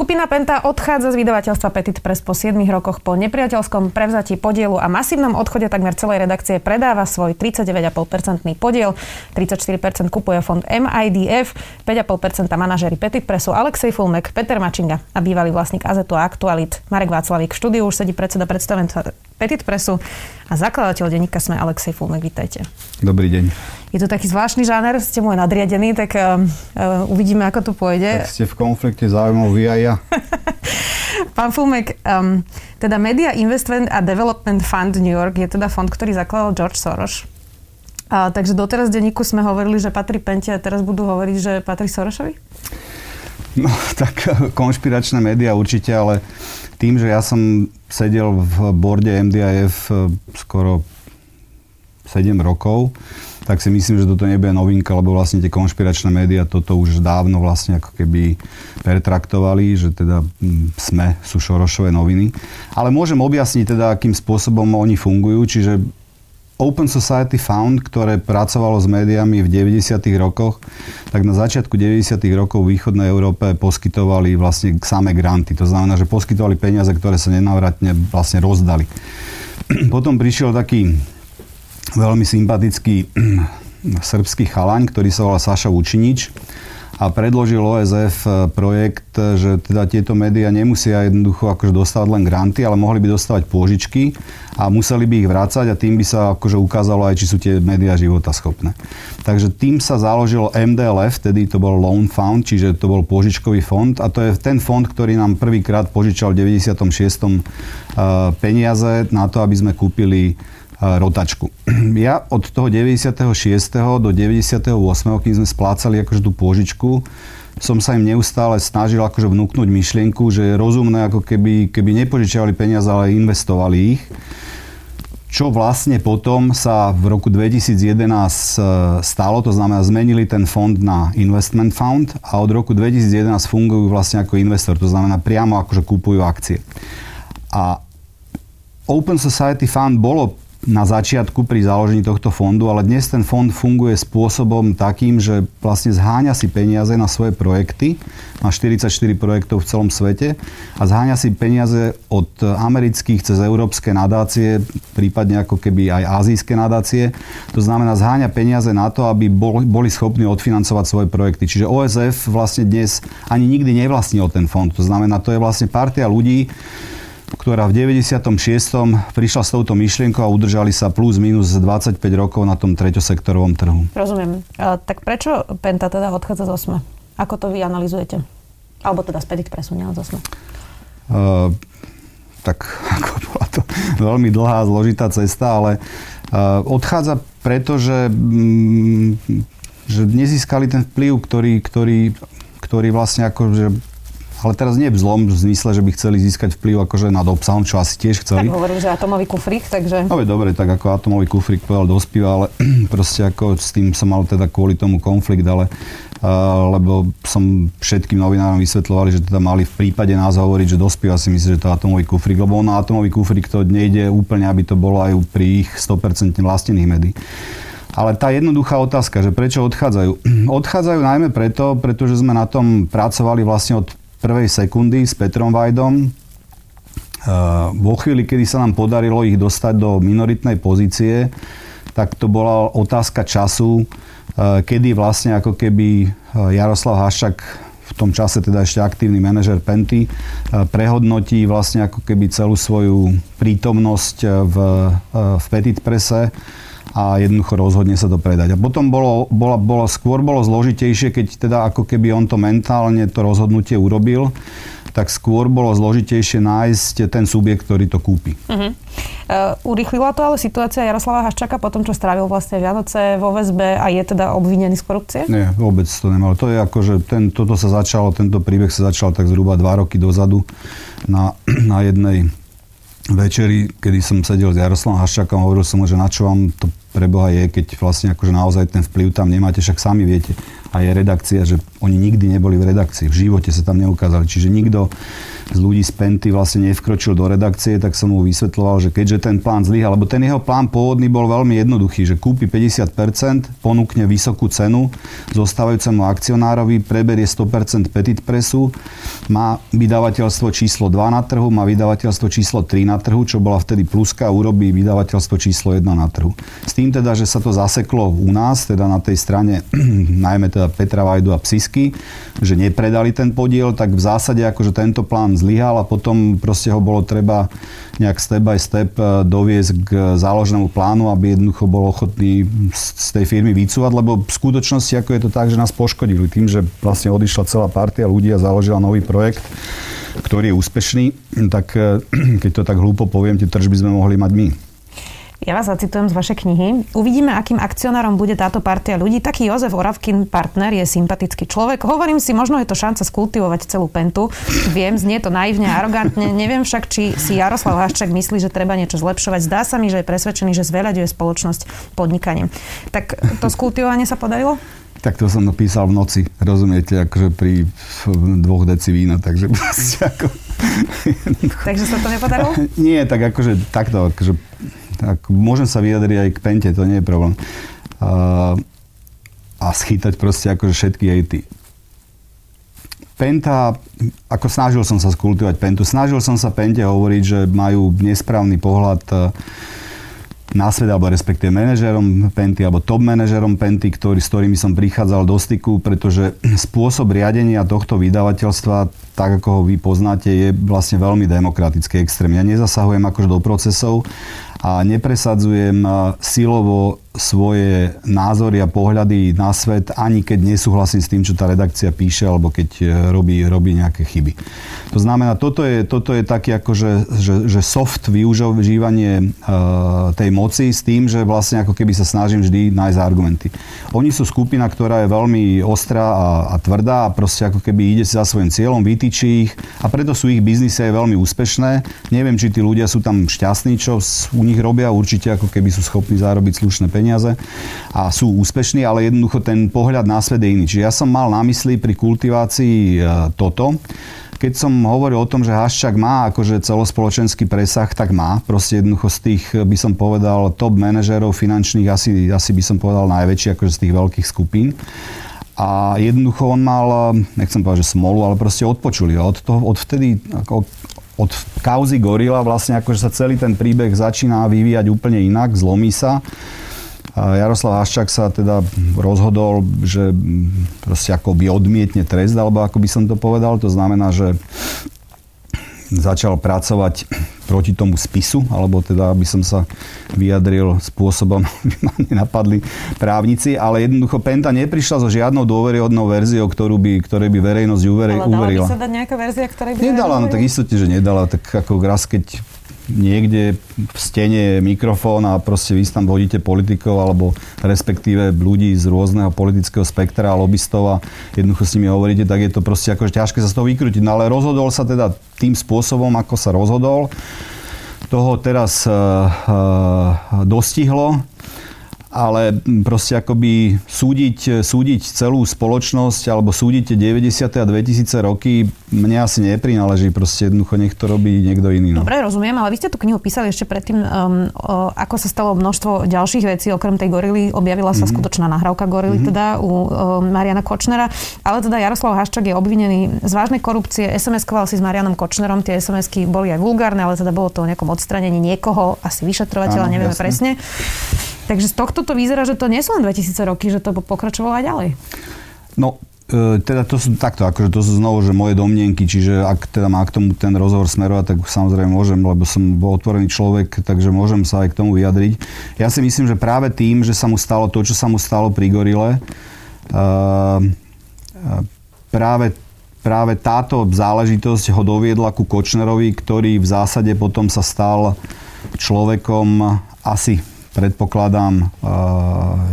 Skupina Penta odchádza z vydavateľstva Petit Press po 7 rokoch po nepriateľskom prevzatí podielu a masívnom odchode takmer celej redakcie predáva svoj 39,5% podiel. 34% kupuje fond MIDF, 5,5% manažery Petit Pressu Alexej Fulmek, Peter Mačinga a bývalý vlastník Azetu a Aktualit Marek Václavík. V štúdiu už sedí predseda predstavenstva Petit Pressu a zakladateľ denníka sme Alexej Fulmek. Vítajte. Dobrý deň. Je to taký zvláštny žáner, ste môj nadriadený, tak uh, uh, uvidíme, ako to pôjde. Tak ste v konflikte záujmov vy a ja. Pán Fulmek, um, teda Media Investment a Development Fund New York je teda fond, ktorý zakladal George Soros. A, takže doteraz v denníku sme hovorili, že patrí Pente a teraz budú hovoriť, že patrí Sorošovi? No, tak konšpiračné médiá určite, ale tým, že ja som sedel v borde MDIF e, skoro 7 rokov, tak si myslím, že toto nebude novinka, lebo vlastne tie konšpiračné médiá toto už dávno vlastne ako keby pertraktovali, že teda sme sú Šorošové noviny. Ale môžem objasniť teda, akým spôsobom oni fungujú, čiže Open Society Fund, ktoré pracovalo s médiami v 90. rokoch, tak na začiatku 90. rokov v východnej Európe poskytovali vlastne samé granty. To znamená, že poskytovali peniaze, ktoré sa nenávratne vlastne rozdali. Potom prišiel taký veľmi sympatický srbský chalaň, ktorý sa volá Saša Učinič a predložil OSF e, projekt, že teda tieto médiá nemusia jednoducho akože dostávať len granty, ale mohli by dostávať pôžičky a museli by ich vrácať a tým by sa akože ukázalo aj, či sú tie médiá životaschopné. Takže tým sa založilo MDLF, vtedy to bol Loan Fund, čiže to bol pôžičkový fond a to je ten fond, ktorý nám prvýkrát požičal v 96. E, peniaze na to, aby sme kúpili rotačku. Ja od toho 96. do 98. kým sme splácali akože tú pôžičku, som sa im neustále snažil akože vnúknuť myšlienku, že je rozumné, ako keby, keby nepožičiavali peniaze, ale investovali ich. Čo vlastne potom sa v roku 2011 e, stalo, to znamená zmenili ten fond na investment fund a od roku 2011 fungujú vlastne ako investor, to znamená priamo akože kúpujú akcie. A Open Society Fund bolo na začiatku pri založení tohto fondu, ale dnes ten fond funguje spôsobom takým, že vlastne zháňa si peniaze na svoje projekty, má 44 projektov v celom svete a zháňa si peniaze od amerických cez európske nadácie, prípadne ako keby aj azijské nadácie. To znamená zháňa peniaze na to, aby boli schopní odfinancovať svoje projekty. Čiže OSF vlastne dnes ani nikdy nevlastnil ten fond. To znamená, to je vlastne partia ľudí, ktorá v 96. prišla s touto myšlienkou a udržali sa plus minus 25 rokov na tom treťosektorovom trhu. Rozumiem. A, tak prečo Penta teda odchádza z OSME? Ako to vy analizujete? Alebo teda späť ich presunie od OSME? Uh, tak ako bola to veľmi dlhá zložitá cesta, ale uh, odchádza preto, že, mm, že nezískali ten vplyv, ktorý, ktorý, ktorý vlastne ako, že ale teraz nie v zlom v zmysle, že by chceli získať vplyv akože nad obsahom, čo asi tiež chceli. Tak hovorím, že atomový kufrík, takže... No dobre, tak ako atomový kufrík povedal dospíva, ale proste ako s tým som mal teda kvôli tomu konflikt, ale uh, lebo som všetkým novinárom vysvetľovali, že teda mali v prípade nás hovoriť, že dospíva si myslí, že to atomový kufrík, lebo on na atomový kufrík to nejde úplne, aby to bolo aj pri ich 100% vlastených médií. Ale tá jednoduchá otázka, že prečo odchádzajú? Odchádzajú najmä preto, pretože sme na tom pracovali vlastne od prvej sekundy s Petrom Vajdom. E, vo chvíli, kedy sa nám podarilo ich dostať do minoritnej pozície, tak to bola otázka času, e, kedy vlastne ako keby e, Jaroslav Haščak v tom čase teda ešte aktívny manažer Penty, prehodnotí vlastne ako keby celú svoju prítomnosť v, v Petit Prese a jednoducho rozhodne sa to predať. A potom bolo, bolo, bolo, skôr bolo zložitejšie, keď teda ako keby on to mentálne to rozhodnutie urobil, tak skôr bolo zložitejšie nájsť ten subjekt, ktorý to kúpi. Uh-huh. Uh, urýchlila to ale situácia Jaroslava Haščaka po tom, čo strávil vlastne Vianoce vo väzbe a je teda obvinený z korupcie? Nie, vôbec to nemalo. To je ako, že ten, toto sa začalo, tento príbeh sa začal tak zhruba dva roky dozadu na, na jednej večeri, kedy som sedel s Jaroslavom Haščakom, hovoril som mu, že na čo vám to pre Boha je, keď vlastne akože naozaj ten vplyv tam nemáte, však sami viete. A je redakcia, že oni nikdy neboli v redakcii, v živote sa tam neukázali. Čiže nikto z ľudí z Penty vlastne nevkročil do redakcie, tak som mu vysvetloval, že keďže ten plán zlyhal, lebo ten jeho plán pôvodný bol veľmi jednoduchý, že kúpi 50%, ponúkne vysokú cenu zostávajúcemu akcionárovi, preberie 100% Petit Pressu, má vydavateľstvo číslo 2 na trhu, má vydavateľstvo číslo 3 na trhu, čo bola vtedy pluska, urobí vydavateľstvo číslo 1 na trhu. S tým teda, že sa to zaseklo u nás, teda na tej strane najmä teda Petra Vajdu a Psisky, že nepredali ten podiel, tak v zásade akože tento plán zlyhal a potom proste ho bolo treba nejak step by step eh, doviesť k záložnému plánu, aby jednoducho bol ochotný z tej firmy vycúvať, lebo v skutočnosti ako je to tak, že nás poškodili tým, že vlastne odišla celá partia ľudí a založila nový projekt, ktorý je úspešný, tak eh, keď to tak hlúpo poviem, tie tržby sme mohli mať my. Ja vás zacitujem z vašej knihy. Uvidíme, akým akcionárom bude táto partia ľudí. Taký Jozef Oravkin, partner, je sympatický človek. Hovorím si, možno je to šanca skultivovať celú pentu. Viem, znie to naivne a arogantne. Neviem však, či si Jaroslav Haščák myslí, že treba niečo zlepšovať. Zdá sa mi, že je presvedčený, že zveľaďuje spoločnosť podnikaním. Tak to skultivovanie sa podarilo? Tak to som napísal v noci, rozumiete, akože pri dvoch deci vína, takže ako... takže sa to nepodarilo? Nie, tak akože takto, akože tak môžem sa vyjadriť aj k pente, to nie je problém. A, a schytať proste akože všetky hejty. Penta, ako snažil som sa skultivovať Pentu, snažil som sa Pente hovoriť, že majú nesprávny pohľad na svet, alebo respektíve manažerom Penty, alebo top manažerom Penty, ktorý, s ktorými som prichádzal do styku, pretože spôsob riadenia tohto vydavateľstva, tak ako ho vy poznáte, je vlastne veľmi demokratický extrém. Ja nezasahujem akože do procesov a nepresadzujem silovo svoje názory a pohľady na svet, ani keď nesúhlasím s tým, čo tá redakcia píše, alebo keď e, robí, robí nejaké chyby. To znamená, toto je, toto je taký akože, že, že soft využívanie uh, tej moci s tým, že vlastne ako keby sa snažím vždy nájsť argumenty. Oni sú skupina, ktorá je veľmi ostrá a, a tvrdá a proste ako keby ide si za svojím cieľom, vytýči ich a preto sú ich biznise veľmi úspešné. Neviem, či tí ľudia sú tam šťastní, čo u nich robia, určite ako keby sú schopní zarobiť slušné peniaze a sú úspešní, ale jednoducho ten pohľad na svet je iný. Čiže ja som mal na mysli pri kultivácii e, toto. Keď som hovoril o tom, že Haščák má akože celospoločenský presah, tak má. Proste jednoducho z tých, by som povedal, top manažérov finančných, asi, asi by som povedal najväčší akože z tých veľkých skupín. A jednoducho on mal, nechcem povedať, že smolu, ale proste odpočuli. Od, toho, od vtedy, od, od kauzy Gorila vlastne akože sa celý ten príbeh začína vyvíjať úplne inak, zlomí sa. Jaroslav Haščák sa teda rozhodol, že proste by odmietne trest, alebo ako by som to povedal. To znamená, že začal pracovať proti tomu spisu, alebo teda, aby som sa vyjadril spôsobom, aby ma nenapadli právnici, ale jednoducho Penta neprišla so žiadnou dôveryhodnou verziou, ktorú by, ktorej by verejnosť uverila. Ale dala by sa dať nejaká verzia, ktorej by Nedala, no tak istotne, že nedala. Tak ako raz, keď niekde v stene je mikrofón a proste vy tam vodíte politikov alebo respektíve ľudí z rôzneho politického spektra lobbystov a jednoducho s nimi hovoríte, tak je to proste akože ťažké sa z toho vykrútiť. No ale rozhodol sa teda tým spôsobom, ako sa rozhodol. Toho teraz uh, uh, dostihlo ale proste akoby súdiť, súdiť celú spoločnosť alebo súdiť 90. a 2000 roky mne asi neprináleží, proste jednoducho nech to robí niekto iný. No. Dobre, rozumiem, ale vy ste tú knihu písali ešte predtým, um, o, ako sa stalo množstvo ďalších vecí, okrem tej gorily, objavila sa mm-hmm. skutočná nahrávka gorily mm-hmm. teda u um, Mariana Kočnera, ale teda Jaroslav Haščák je obvinený z vážnej korupcie, SMS-koval si s Marianom Kočnerom, tie SMS-ky boli aj vulgárne, ale teda bolo to o nejakom odstranení niekoho, asi vyšetrovateľa, Áno, nevieme jasne. presne. Takže z tohto to vyzerá, že to nie sú len 2000 roky, že to pokračovalo aj ďalej. No, e, teda to sú takto, akože to sú znovu, že moje domnienky, čiže ak teda má k tomu ten rozhovor smerovať, tak samozrejme môžem, lebo som bol otvorený človek, takže môžem sa aj k tomu vyjadriť. Ja si myslím, že práve tým, že sa mu stalo to, čo sa mu stalo pri Gorile, uh, práve práve táto záležitosť ho doviedla ku Kočnerovi, ktorý v zásade potom sa stal človekom asi predpokladám, eh,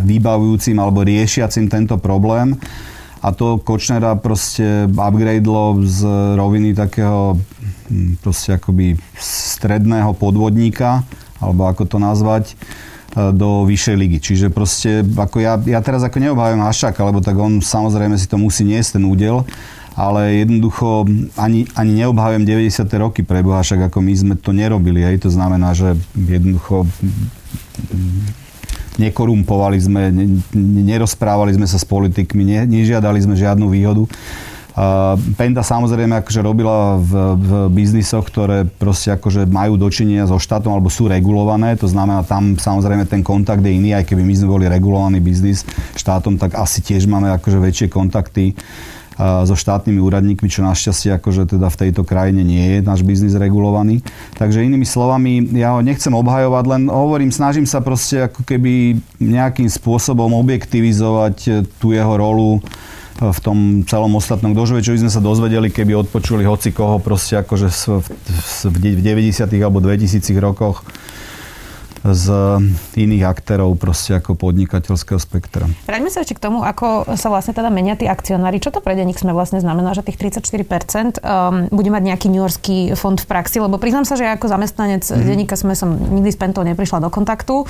vybavujúcim alebo riešiacim tento problém. A to Kočnera proste upgradelo z roviny takého hm, proste akoby stredného podvodníka, alebo ako to nazvať, do vyššej ligy. Čiže proste, ako ja, ja teraz ako neobhávam Hašaka, lebo tak on samozrejme si to musí niesť ten údel, ale jednoducho ani, ani neobhávam 90. roky pre Boha, však ako my sme to nerobili. Hej. To znamená, že jednoducho nekorumpovali sme, nerozprávali sme sa s politikmi, ne, nežiadali sme žiadnu výhodu. Penta samozrejme akože robila v, v biznisoch, ktoré proste akože majú dočinenia so štátom alebo sú regulované, to znamená tam samozrejme ten kontakt je iný, aj keby my sme boli regulovaný biznis štátom, tak asi tiež máme akože väčšie kontakty so štátnymi úradníkmi, čo našťastie akože teda v tejto krajine nie je náš biznis regulovaný. Takže inými slovami, ja ho nechcem obhajovať, len hovorím, snažím sa proste ako keby nejakým spôsobom objektivizovať e, tú jeho rolu e, v tom celom ostatnom. Kto čo by sme sa dozvedeli, keby odpočuli hoci koho proste akože v 90. alebo 2000 rokoch z iných aktérov proste ako podnikateľského spektra. Vráťme sa ešte k tomu, ako sa vlastne teda menia tí akcionári. Čo to pre denník sme vlastne znamená, že tých 34% um, bude mať nejaký New Yorkský fond v praxi? Lebo priznám sa, že ja ako zamestnanec mm. denníka sme som nikdy s Pentou neprišla do kontaktu.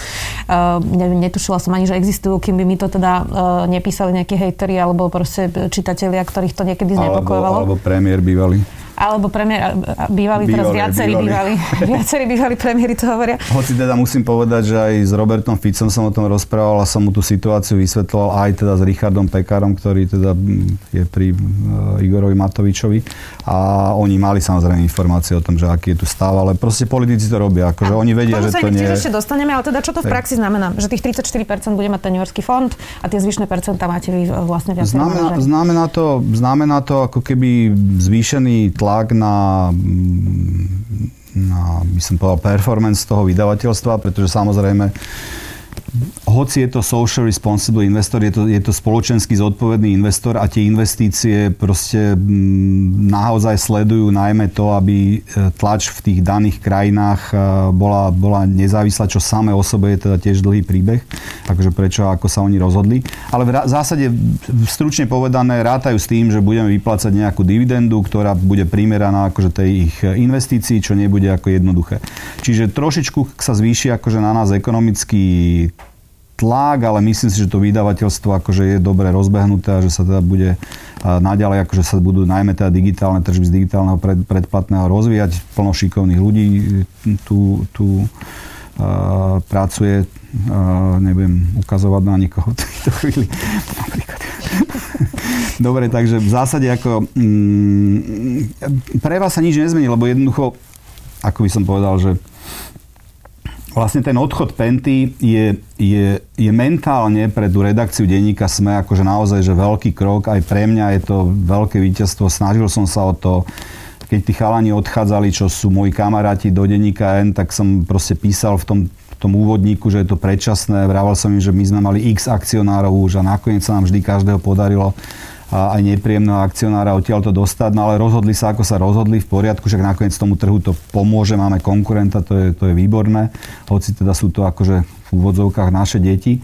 Uh, netušila som ani, že existujú, kým by mi to teda uh, nepísali nejakí hejteri alebo proste čitatelia, ktorých to niekedy znepokojovalo. Alebo, alebo premiér bývalý alebo premiér, bývalý, bývalý teraz viacerí bývali, viacerí bývali premiéry to hovoria. Hoci teda musím povedať, že aj s Robertom Ficom som o tom rozprával a som mu tú situáciu vysvetloval aj teda s Richardom Pekárom, ktorý teda je pri uh, Igorovi Matovičovi. A oni mali samozrejme informácie o tom, že aký je tu stav, ale proste politici to robia, akože a oni vedia, že to nie je... ešte dostaneme, ale teda čo to v praxi znamená? Že tých 34% bude mať ten New Yorkský fond a tie zvyšné percentá máte vy vlastne viacej znamená, znamená, to, znamená to ako keby zvýšený tlak tlak na, na by som povedal, performance toho vydavateľstva, pretože samozrejme hoci je to social responsible investor, je to, je to spoločensky zodpovedný investor a tie investície proste mm, naozaj sledujú najmä to, aby e, tlač v tých daných krajinách e, bola, bola nezávislá, čo samé o sebe je teda tiež dlhý príbeh, akože prečo ako sa oni rozhodli. Ale v zásade stručne povedané rátajú s tým, že budeme vyplácať nejakú dividendu, ktorá bude primeraná akože tej ich investícii, čo nebude ako jednoduché. Čiže trošičku sa zvýši akože na nás ekonomický tlak, ale myslím si, že to vydavateľstvo akože je dobre rozbehnuté a že sa teda bude naďalej, akože sa budú najmä teda digitálne tržby z digitálneho pred, predplatného rozvíjať. Plno šikovných ľudí tu, tu uh, pracuje. Uh, nebudem ukazovať na nikoho v tejto chvíli. Napríklad. Dobre, takže v zásade ako mm, pre vás sa nič nezmení, lebo jednoducho, ako by som povedal, že vlastne ten odchod Penty je, je, je mentálne pre tú redakciu denníka Sme akože naozaj že veľký krok. Aj pre mňa je to veľké víťazstvo. Snažil som sa o to keď tí chalani odchádzali, čo sú moji kamaráti do denníka N, tak som proste písal v tom, tom úvodníku, že je to predčasné. Vrával som im, že my sme mali x akcionárov už a nakoniec sa nám vždy každého podarilo aj nepríjemného akcionára odtiaľ to dostať, no ale rozhodli sa, ako sa rozhodli, v poriadku, že nakoniec tomu trhu to pomôže, máme konkurenta, to je, to je výborné, hoci teda sú to akože v úvodzovkách naše deti.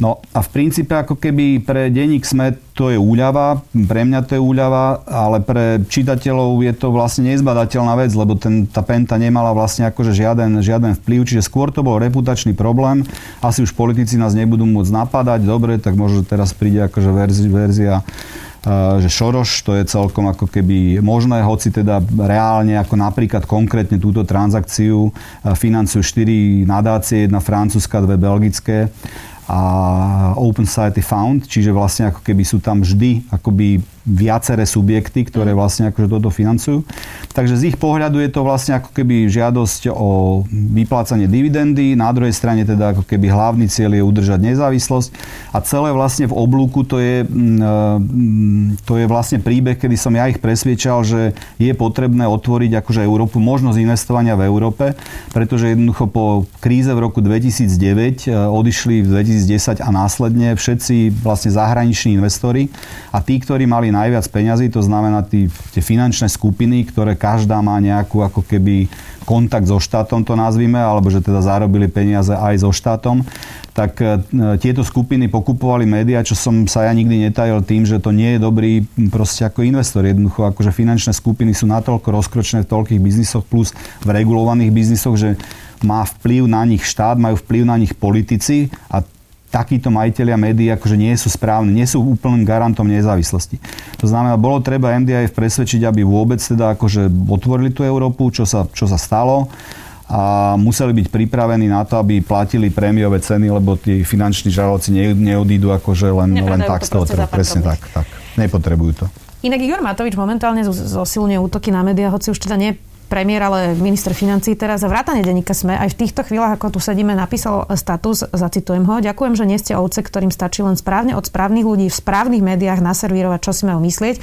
No a v princípe ako keby pre denník SME to je úľava, pre mňa to je úľava, ale pre čitateľov je to vlastne nezbadateľná vec, lebo ten, tá penta nemala vlastne akože žiaden, žiaden vplyv, čiže skôr to bol reputačný problém. Asi už politici nás nebudú môcť napadať, dobre, tak možno teraz príde akože verzia, verzia že Šoroš, to je celkom ako keby možné, hoci teda reálne ako napríklad konkrétne túto transakciu financujú štyri nadácie, jedna francúzska, dve belgické a Open Society Found, čiže vlastne ako keby sú tam vždy akoby viaceré subjekty, ktoré vlastne akože toto financujú. Takže z ich pohľadu je to vlastne ako keby žiadosť o vyplácanie dividendy, na druhej strane teda ako keby hlavný cieľ je udržať nezávislosť. A celé vlastne v oblúku to je, mm, to je vlastne príbeh, kedy som ja ich presviečal, že je potrebné otvoriť akože Európu, možnosť investovania v Európe, pretože jednoducho po kríze v roku 2009 e, odišli v 2010 a následne všetci vlastne zahraniční investori. A tí, ktorí mali najviac peňazí, to znamená tí, tie finančné skupiny, ktoré každá má nejakú ako keby kontakt so štátom, to nazvime, alebo že teda zarobili peniaze aj so štátom, tak e, tieto skupiny pokupovali médiá, čo som sa ja nikdy netajil tým, že to nie je dobrý proste ako investor. Jednoducho, akože finančné skupiny sú natoľko rozkročné v toľkých biznisoch plus v regulovaných biznisoch, že má vplyv na nich štát, majú vplyv na nich politici a takíto majiteľia médií akože nie sú správni, nie sú úplným garantom nezávislosti. To znamená, bolo treba MDIF presvedčiť, aby vôbec teda akože otvorili tú Európu, čo sa, čo sa stalo a museli byť pripravení na to, aby platili prémiové ceny, lebo tí finanční žalovci neodídu akože len, len tak z toho trhu. Presne tak, tak. Nepotrebujú to. Inak Igor Matovič momentálne zosilňuje útoky na médiá, hoci už teda nie premiér, ale minister financí teraz vrátane denníka sme aj v týchto chvíľach, ako tu sedíme, napísal status, zacitujem ho. Ďakujem, že nie ste ovce, ktorým stačí len správne od správnych ľudí v správnych médiách naservírovať, čo si majú myslieť.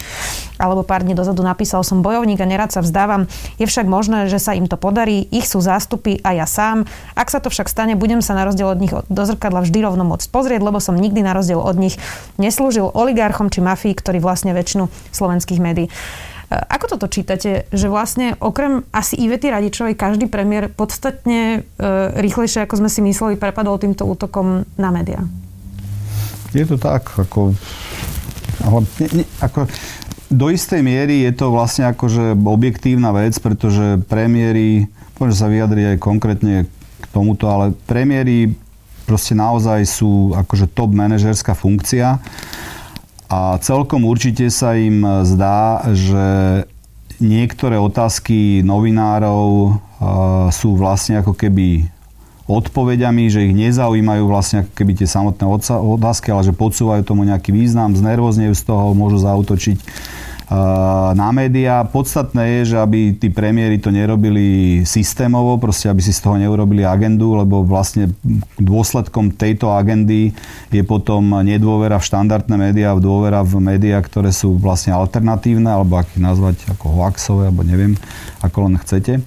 Alebo pár dní dozadu napísal som bojovník a nerad sa vzdávam. Je však možné, že sa im to podarí, ich sú zástupy a ja sám. Ak sa to však stane, budem sa na rozdiel od nich do zrkadla vždy rovno môcť pozrieť, lebo som nikdy na rozdiel od nich neslúžil oligarchom či mafii, ktorí vlastne väčšinu slovenských médií. Ako toto čítate, že vlastne okrem asi Ivety Radičovej každý premiér podstatne e, rýchlejšie, ako sme si mysleli, prepadol týmto útokom na médiá? Je to tak, ako, ale, ne, ne, ako do istej miery je to vlastne akože objektívna vec, pretože premiéry, môže sa vyjadriť aj konkrétne k tomuto, ale premiéry proste naozaj sú akože top manažerská funkcia a celkom určite sa im zdá, že niektoré otázky novinárov sú vlastne ako keby odpovediami, že ich nezaujímajú vlastne ako keby tie samotné otázky, ale že podsúvajú tomu nejaký význam, znervoznejú z toho, môžu zautočiť na médiá. Podstatné je, že aby tí premiéry to nerobili systémovo, proste aby si z toho neurobili agendu, lebo vlastne dôsledkom tejto agendy je potom nedôvera v štandardné médiá, v dôvera v médiá, ktoré sú vlastne alternatívne, alebo ak ich nazvať ako hoaxové, alebo neviem, ako len chcete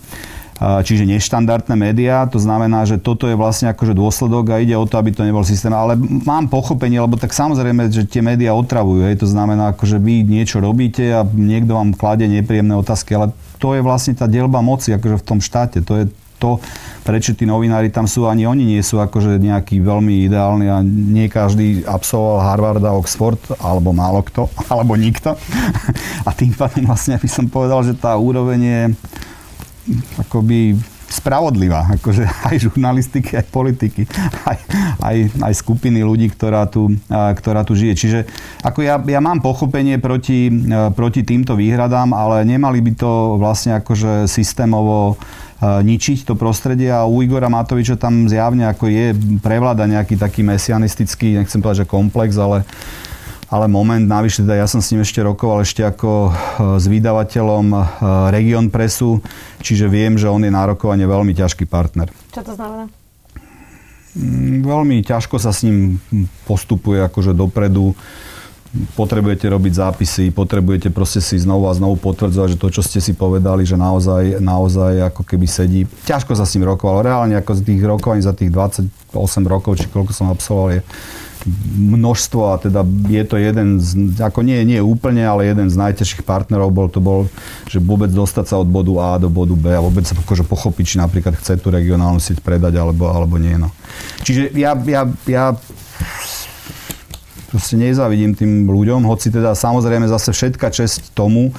čiže neštandardné médiá. To znamená, že toto je vlastne akože dôsledok a ide o to, aby to nebol systém. Ale mám pochopenie, lebo tak samozrejme, že tie médiá otravujú. Hej. To znamená, akože vy niečo robíte a niekto vám kladie nepríjemné otázky, ale to je vlastne tá delba moci akože v tom štáte. To je to, prečo tí novinári tam sú, ani oni nie sú akože nejaký veľmi ideálni a nie každý absolvoval Harvard a Oxford, alebo málo kto, alebo nikto. A tým pádom vlastne by som povedal, že tá úroveň je akoby spravodlivá, akože aj žurnalistiky, aj politiky, aj, aj, aj skupiny ľudí, ktorá tu, ktorá tu žije. Čiže ako ja, ja mám pochopenie proti, proti týmto výhradám, ale nemali by to vlastne akože systémovo ničiť to prostredie a u Igora Matoviča tam zjavne ako je prevláda nejaký taký mesianistický, nechcem povedať, že komplex, ale ale moment, navyše teda ja som s ním ešte rokoval ešte ako e, s vydavateľom e, Region Presu, čiže viem, že on je nárokovane veľmi ťažký partner. Čo to znamená? Mm, veľmi ťažko sa s ním postupuje akože dopredu. Potrebujete robiť zápisy, potrebujete proste si znovu a znovu potvrdzovať, že to, čo ste si povedali, že naozaj, naozaj ako keby sedí. Ťažko sa s ním rokoval. Reálne ako z tých rokovaní za tých 28 rokov, či koľko som absolvoval, je množstvo a teda je to jeden z, ako nie, nie úplne, ale jeden z najťažších partnerov bol to bol, že vôbec dostať sa od bodu A do bodu B a vôbec sa akože pochopiť, či napríklad chce tú regionálnu sieť predať alebo, alebo nie. No. Čiže ja, ja, ja proste nezavidím tým ľuďom, hoci teda samozrejme zase všetka česť tomu,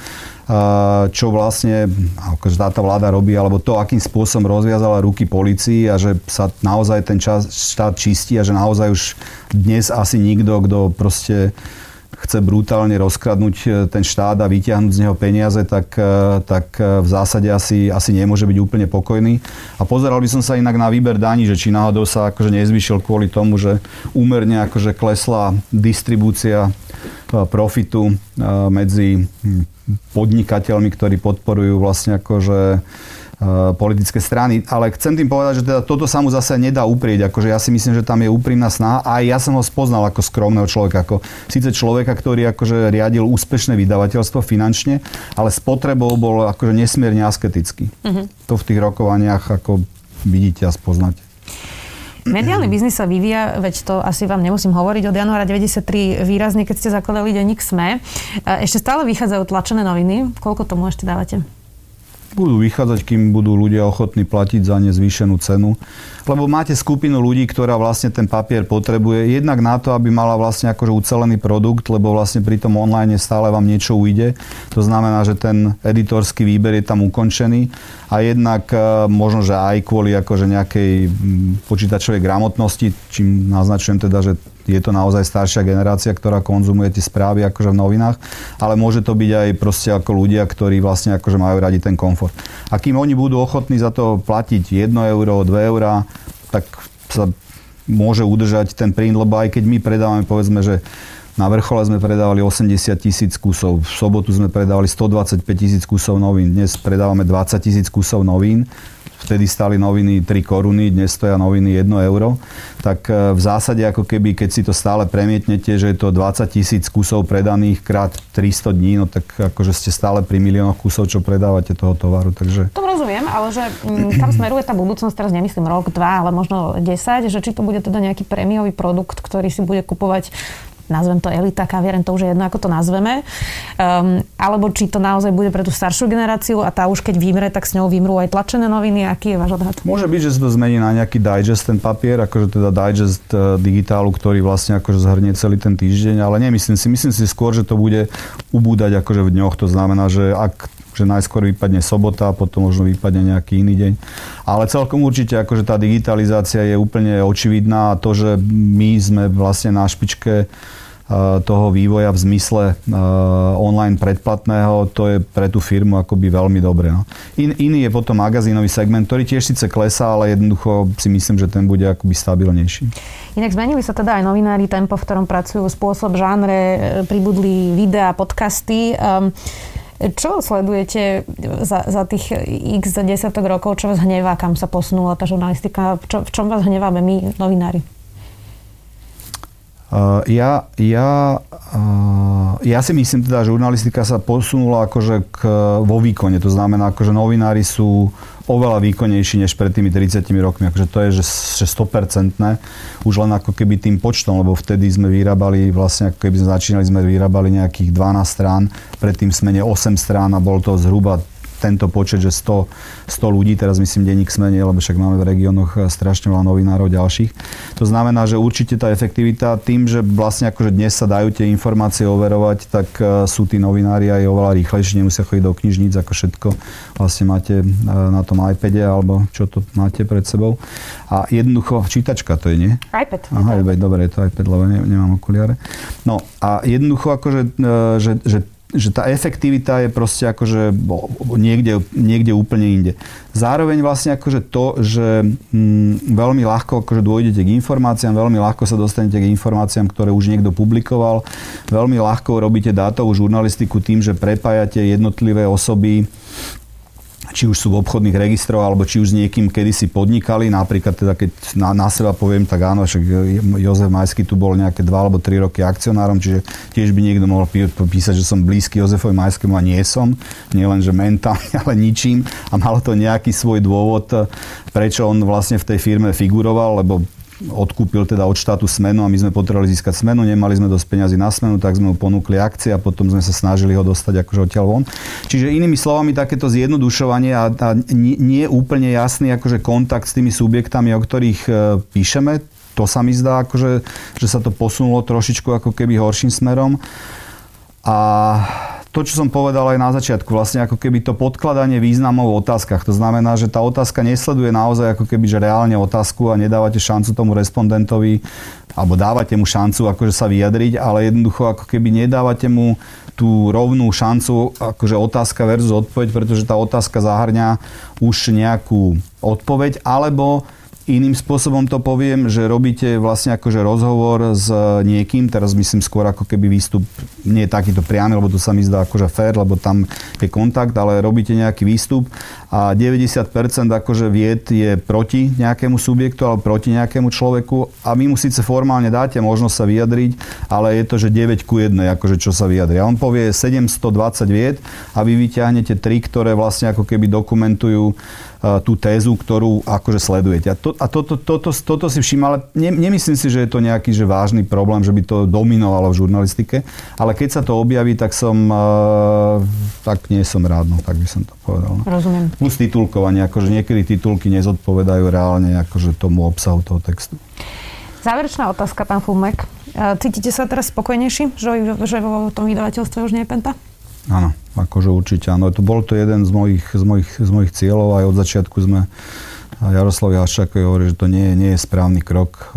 čo vlastne akože táto vláda robí, alebo to, akým spôsobom rozviazala ruky policii a že sa naozaj ten čas, štát čistí a že naozaj už dnes asi nikto, kto proste chce brutálne rozkradnúť e, ten štát a vyťahnuť z neho peniaze, tak, e, tak e, v zásade asi, asi nemôže byť úplne pokojný. A pozeral by som sa inak na výber daní, že či náhodou sa akože nezvyšil kvôli tomu, že úmerne akože klesla distribúcia profitu medzi podnikateľmi, ktorí podporujú vlastne akože Eh, politické strany. Ale chcem tým povedať, že teda toto sa mu zase nedá uprieť. Akože ja si myslím, že tam je úprimná snaha a ja som ho spoznal ako skromného človeka. Ako, síce človeka, ktorý akože riadil úspešné vydavateľstvo finančne, ale spotrebou bol akože nesmierne asketický. Uh-huh. To v tých rokovaniach ako vidíte a spoznáte. Mediálny biznis sa vyvíja, veď to asi vám nemusím hovoriť, od januára 93 výrazne, keď ste zakladali denník SME. Eh, ešte stále vychádzajú tlačené noviny. Koľko tomu ešte dávate? Budú vychádzať, kým budú ľudia ochotní platiť za ne zvýšenú cenu. Lebo máte skupinu ľudí, ktorá vlastne ten papier potrebuje, jednak na to, aby mala vlastne akože ucelený produkt, lebo vlastne pri tom online stále vám niečo ujde. To znamená, že ten editorský výber je tam ukončený a jednak e, možno, že aj kvôli akože nejakej počítačovej gramotnosti, čím naznačujem teda, že je to naozaj staršia generácia, ktorá konzumuje tie správy akože v novinách, ale môže to byť aj proste ako ľudia, ktorí vlastne akože majú radi ten komfort. A kým oni budú ochotní za to platiť 1 euro, 2 eurá, tak sa môže udržať ten print, lebo aj keď my predávame, povedzme, že na vrchole sme predávali 80 tisíc kusov, v sobotu sme predávali 125 tisíc kusov novín, dnes predávame 20 tisíc kusov novín, vtedy stali noviny 3 koruny, dnes stoja noviny 1 euro, tak e, v zásade ako keby, keď si to stále premietnete, že je to 20 tisíc kusov predaných krát 300 dní, no tak akože ste stále pri miliónoch kusov, čo predávate toho tovaru. Takže... To rozumiem, ale že mm, kam smeruje tá budúcnosť, teraz nemyslím rok, dva, ale možno 10, že či to bude teda nejaký prémiový produkt, ktorý si bude kupovať nazvem to elita kaviareň, to už je jedno, ako to nazveme. Um, alebo či to naozaj bude pre tú staršiu generáciu a tá už keď vymre, tak s ňou vymrú aj tlačené noviny. Aký je váš odhad? Môže byť, že sa to zmení na nejaký digest ten papier, akože teda digest uh, digitálu, ktorý vlastne akože zhrnie celý ten týždeň, ale nemyslím si, myslím si skôr, že to bude ubúdať akože v dňoch. To znamená, že ak že najskôr vypadne sobota, potom možno vypadne nejaký iný deň. Ale celkom určite akože tá digitalizácia je úplne očividná a to, že my sme vlastne na špičke Eh, toho vývoja v zmysle eh, online predplatného, to je pre tú firmu akoby veľmi dobré. No. In, iný je potom magazínový segment, ktorý tiež síce klesá, ale jednoducho si myslím, že ten bude akoby stabilnejší. Inak zmenili sa teda aj novinári, tempo, v ktorom pracujú, spôsob, žánre, eh, pribudli videá, podcasty. Um, čo sledujete za, za tých x desiatok rokov, čo vás hnevá, kam sa posunula tá žurnalistika, čo, v čom vás hneváme my, novinári? Uh, ja, ja, uh, ja si myslím teda, že žurnalistika sa posunula akože k, vo výkone. To znamená, akože novinári sú oveľa výkonnejší než pred tými 30 rokmi. Akože to je, že, že 100%. Už len ako keby tým počtom, lebo vtedy sme vyrábali, vlastne ako keby sme začínali, sme vyrábali nejakých 12 strán, predtým smene 8 strán a bol to zhruba tento počet, že 100, 100 ľudí, teraz myslím denník smenie, lebo však máme v regiónoch eh, strašne veľa novinárov ďalších. To znamená, že určite tá efektivita tým, že vlastne akože dnes sa dajú tie informácie overovať, tak eh, sú tí novinári aj oveľa rýchlejšie, nemusia chodiť do knižníc, ako všetko vlastne máte eh, na tom iPade alebo čo to máte pred sebou. A jednoducho, čítačka to je, nie? iPad. Aha, iPad, dobre, je to iPad, lebo ne, nemám okuliare. No a jednoducho akože, že, že že tá efektivita je proste akože niekde, niekde úplne inde. Zároveň vlastne akože to, že mm, veľmi ľahko akože dôjdete k informáciám, veľmi ľahko sa dostanete k informáciám, ktoré už niekto publikoval, veľmi ľahko robíte dátovú žurnalistiku tým, že prepájate jednotlivé osoby či už sú v obchodných registroch, alebo či už s niekým kedysi podnikali. Napríklad teda, keď na, na seba poviem, tak áno, však Jozef Majský tu bol nejaké 2 alebo 3 roky akcionárom, čiže tiež by niekto mohol písať, že som blízky Jozefovi Majskému a nie som. Nie len, že mentálne, ale ničím. A malo to nejaký svoj dôvod, prečo on vlastne v tej firme figuroval, lebo odkúpil teda od štátu smenu a my sme potrebovali získať smenu, nemali sme dosť peňazí na smenu, tak sme mu ponúkli akcie a potom sme sa snažili ho dostať akože odtiaľ von. Čiže inými slovami takéto zjednodušovanie a, a nie, nie úplne jasný akože kontakt s tými subjektami, o ktorých e, píšeme, to sa mi zdá, akože, že sa to posunulo trošičku ako keby horším smerom. A to, čo som povedal aj na začiatku, vlastne ako keby to podkladanie významov v otázkach. To znamená, že tá otázka nesleduje naozaj ako keby že reálne otázku a nedávate šancu tomu respondentovi alebo dávate mu šancu akože sa vyjadriť, ale jednoducho ako keby nedávate mu tú rovnú šancu, akože otázka versus odpoveď, pretože tá otázka zahrňa už nejakú odpoveď, alebo Iným spôsobom to poviem, že robíte vlastne akože rozhovor s niekým, teraz myslím skôr ako keby výstup, nie je takýto priamy, lebo to sa mi zdá akože fér, lebo tam je kontakt, ale robíte nejaký výstup a 90% akože vied je proti nejakému subjektu alebo proti nejakému človeku a vy mu síce formálne dáte možnosť sa vyjadriť, ale je to, že 9 ku 1, akože čo sa vyjadri. A on povie 720 vied a vy vyťahnete tri, ktoré vlastne ako keby dokumentujú tú tézu, ktorú akože sledujete. A, to, a toto, toto, toto si všímam, ale ne, nemyslím si, že je to nejaký že vážny problém, že by to dominovalo v žurnalistike, ale keď sa to objaví, tak som, tak nie som rád, no, tak by som to povedal. No. Rozumiem. Plus titulkovanie, akože niekedy titulky nezodpovedajú reálne akože tomu obsahu toho textu. Záverečná otázka, pán Fulmek. Cítite sa teraz spokojnejší, že, že vo tom vydavateľstve už nie je Penta? Áno, akože určite áno. To bol to jeden z mojich, z mojich, z mojich cieľov. Aj od začiatku sme Jaroslav Jaščákovi hovorí, že to nie, nie je správny krok.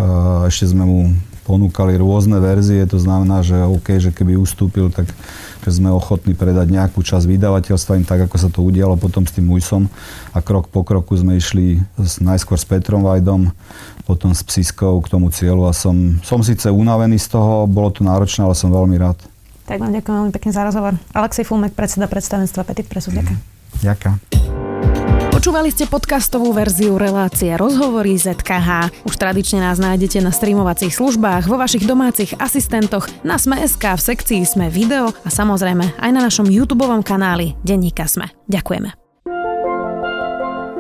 Ešte sme mu ponúkali rôzne verzie, to znamená, že OK, že keby ustúpil, tak že sme ochotní predať nejakú časť vydavateľstva im tak, ako sa to udialo potom s tým Ujsom a krok po kroku sme išli najskôr s Petrom Vajdom, potom s Psiskou k tomu cieľu a som, som síce unavený z toho, bolo to náročné, ale som veľmi rád. Tak vám ďakujem veľmi pekne za rozhovor. Alexej Fulmek, predseda predstavenstva Petit Presu. Ďakujem. Ďakujem. Počúvali ste podcastovú verziu relácie Rozhovory ZKH. Už tradične nás nájdete na streamovacích službách, vo vašich domácich asistentoch, na Sme.sk, v sekcii Sme video a samozrejme aj na našom YouTube kanáli Denníka Sme. Ďakujeme.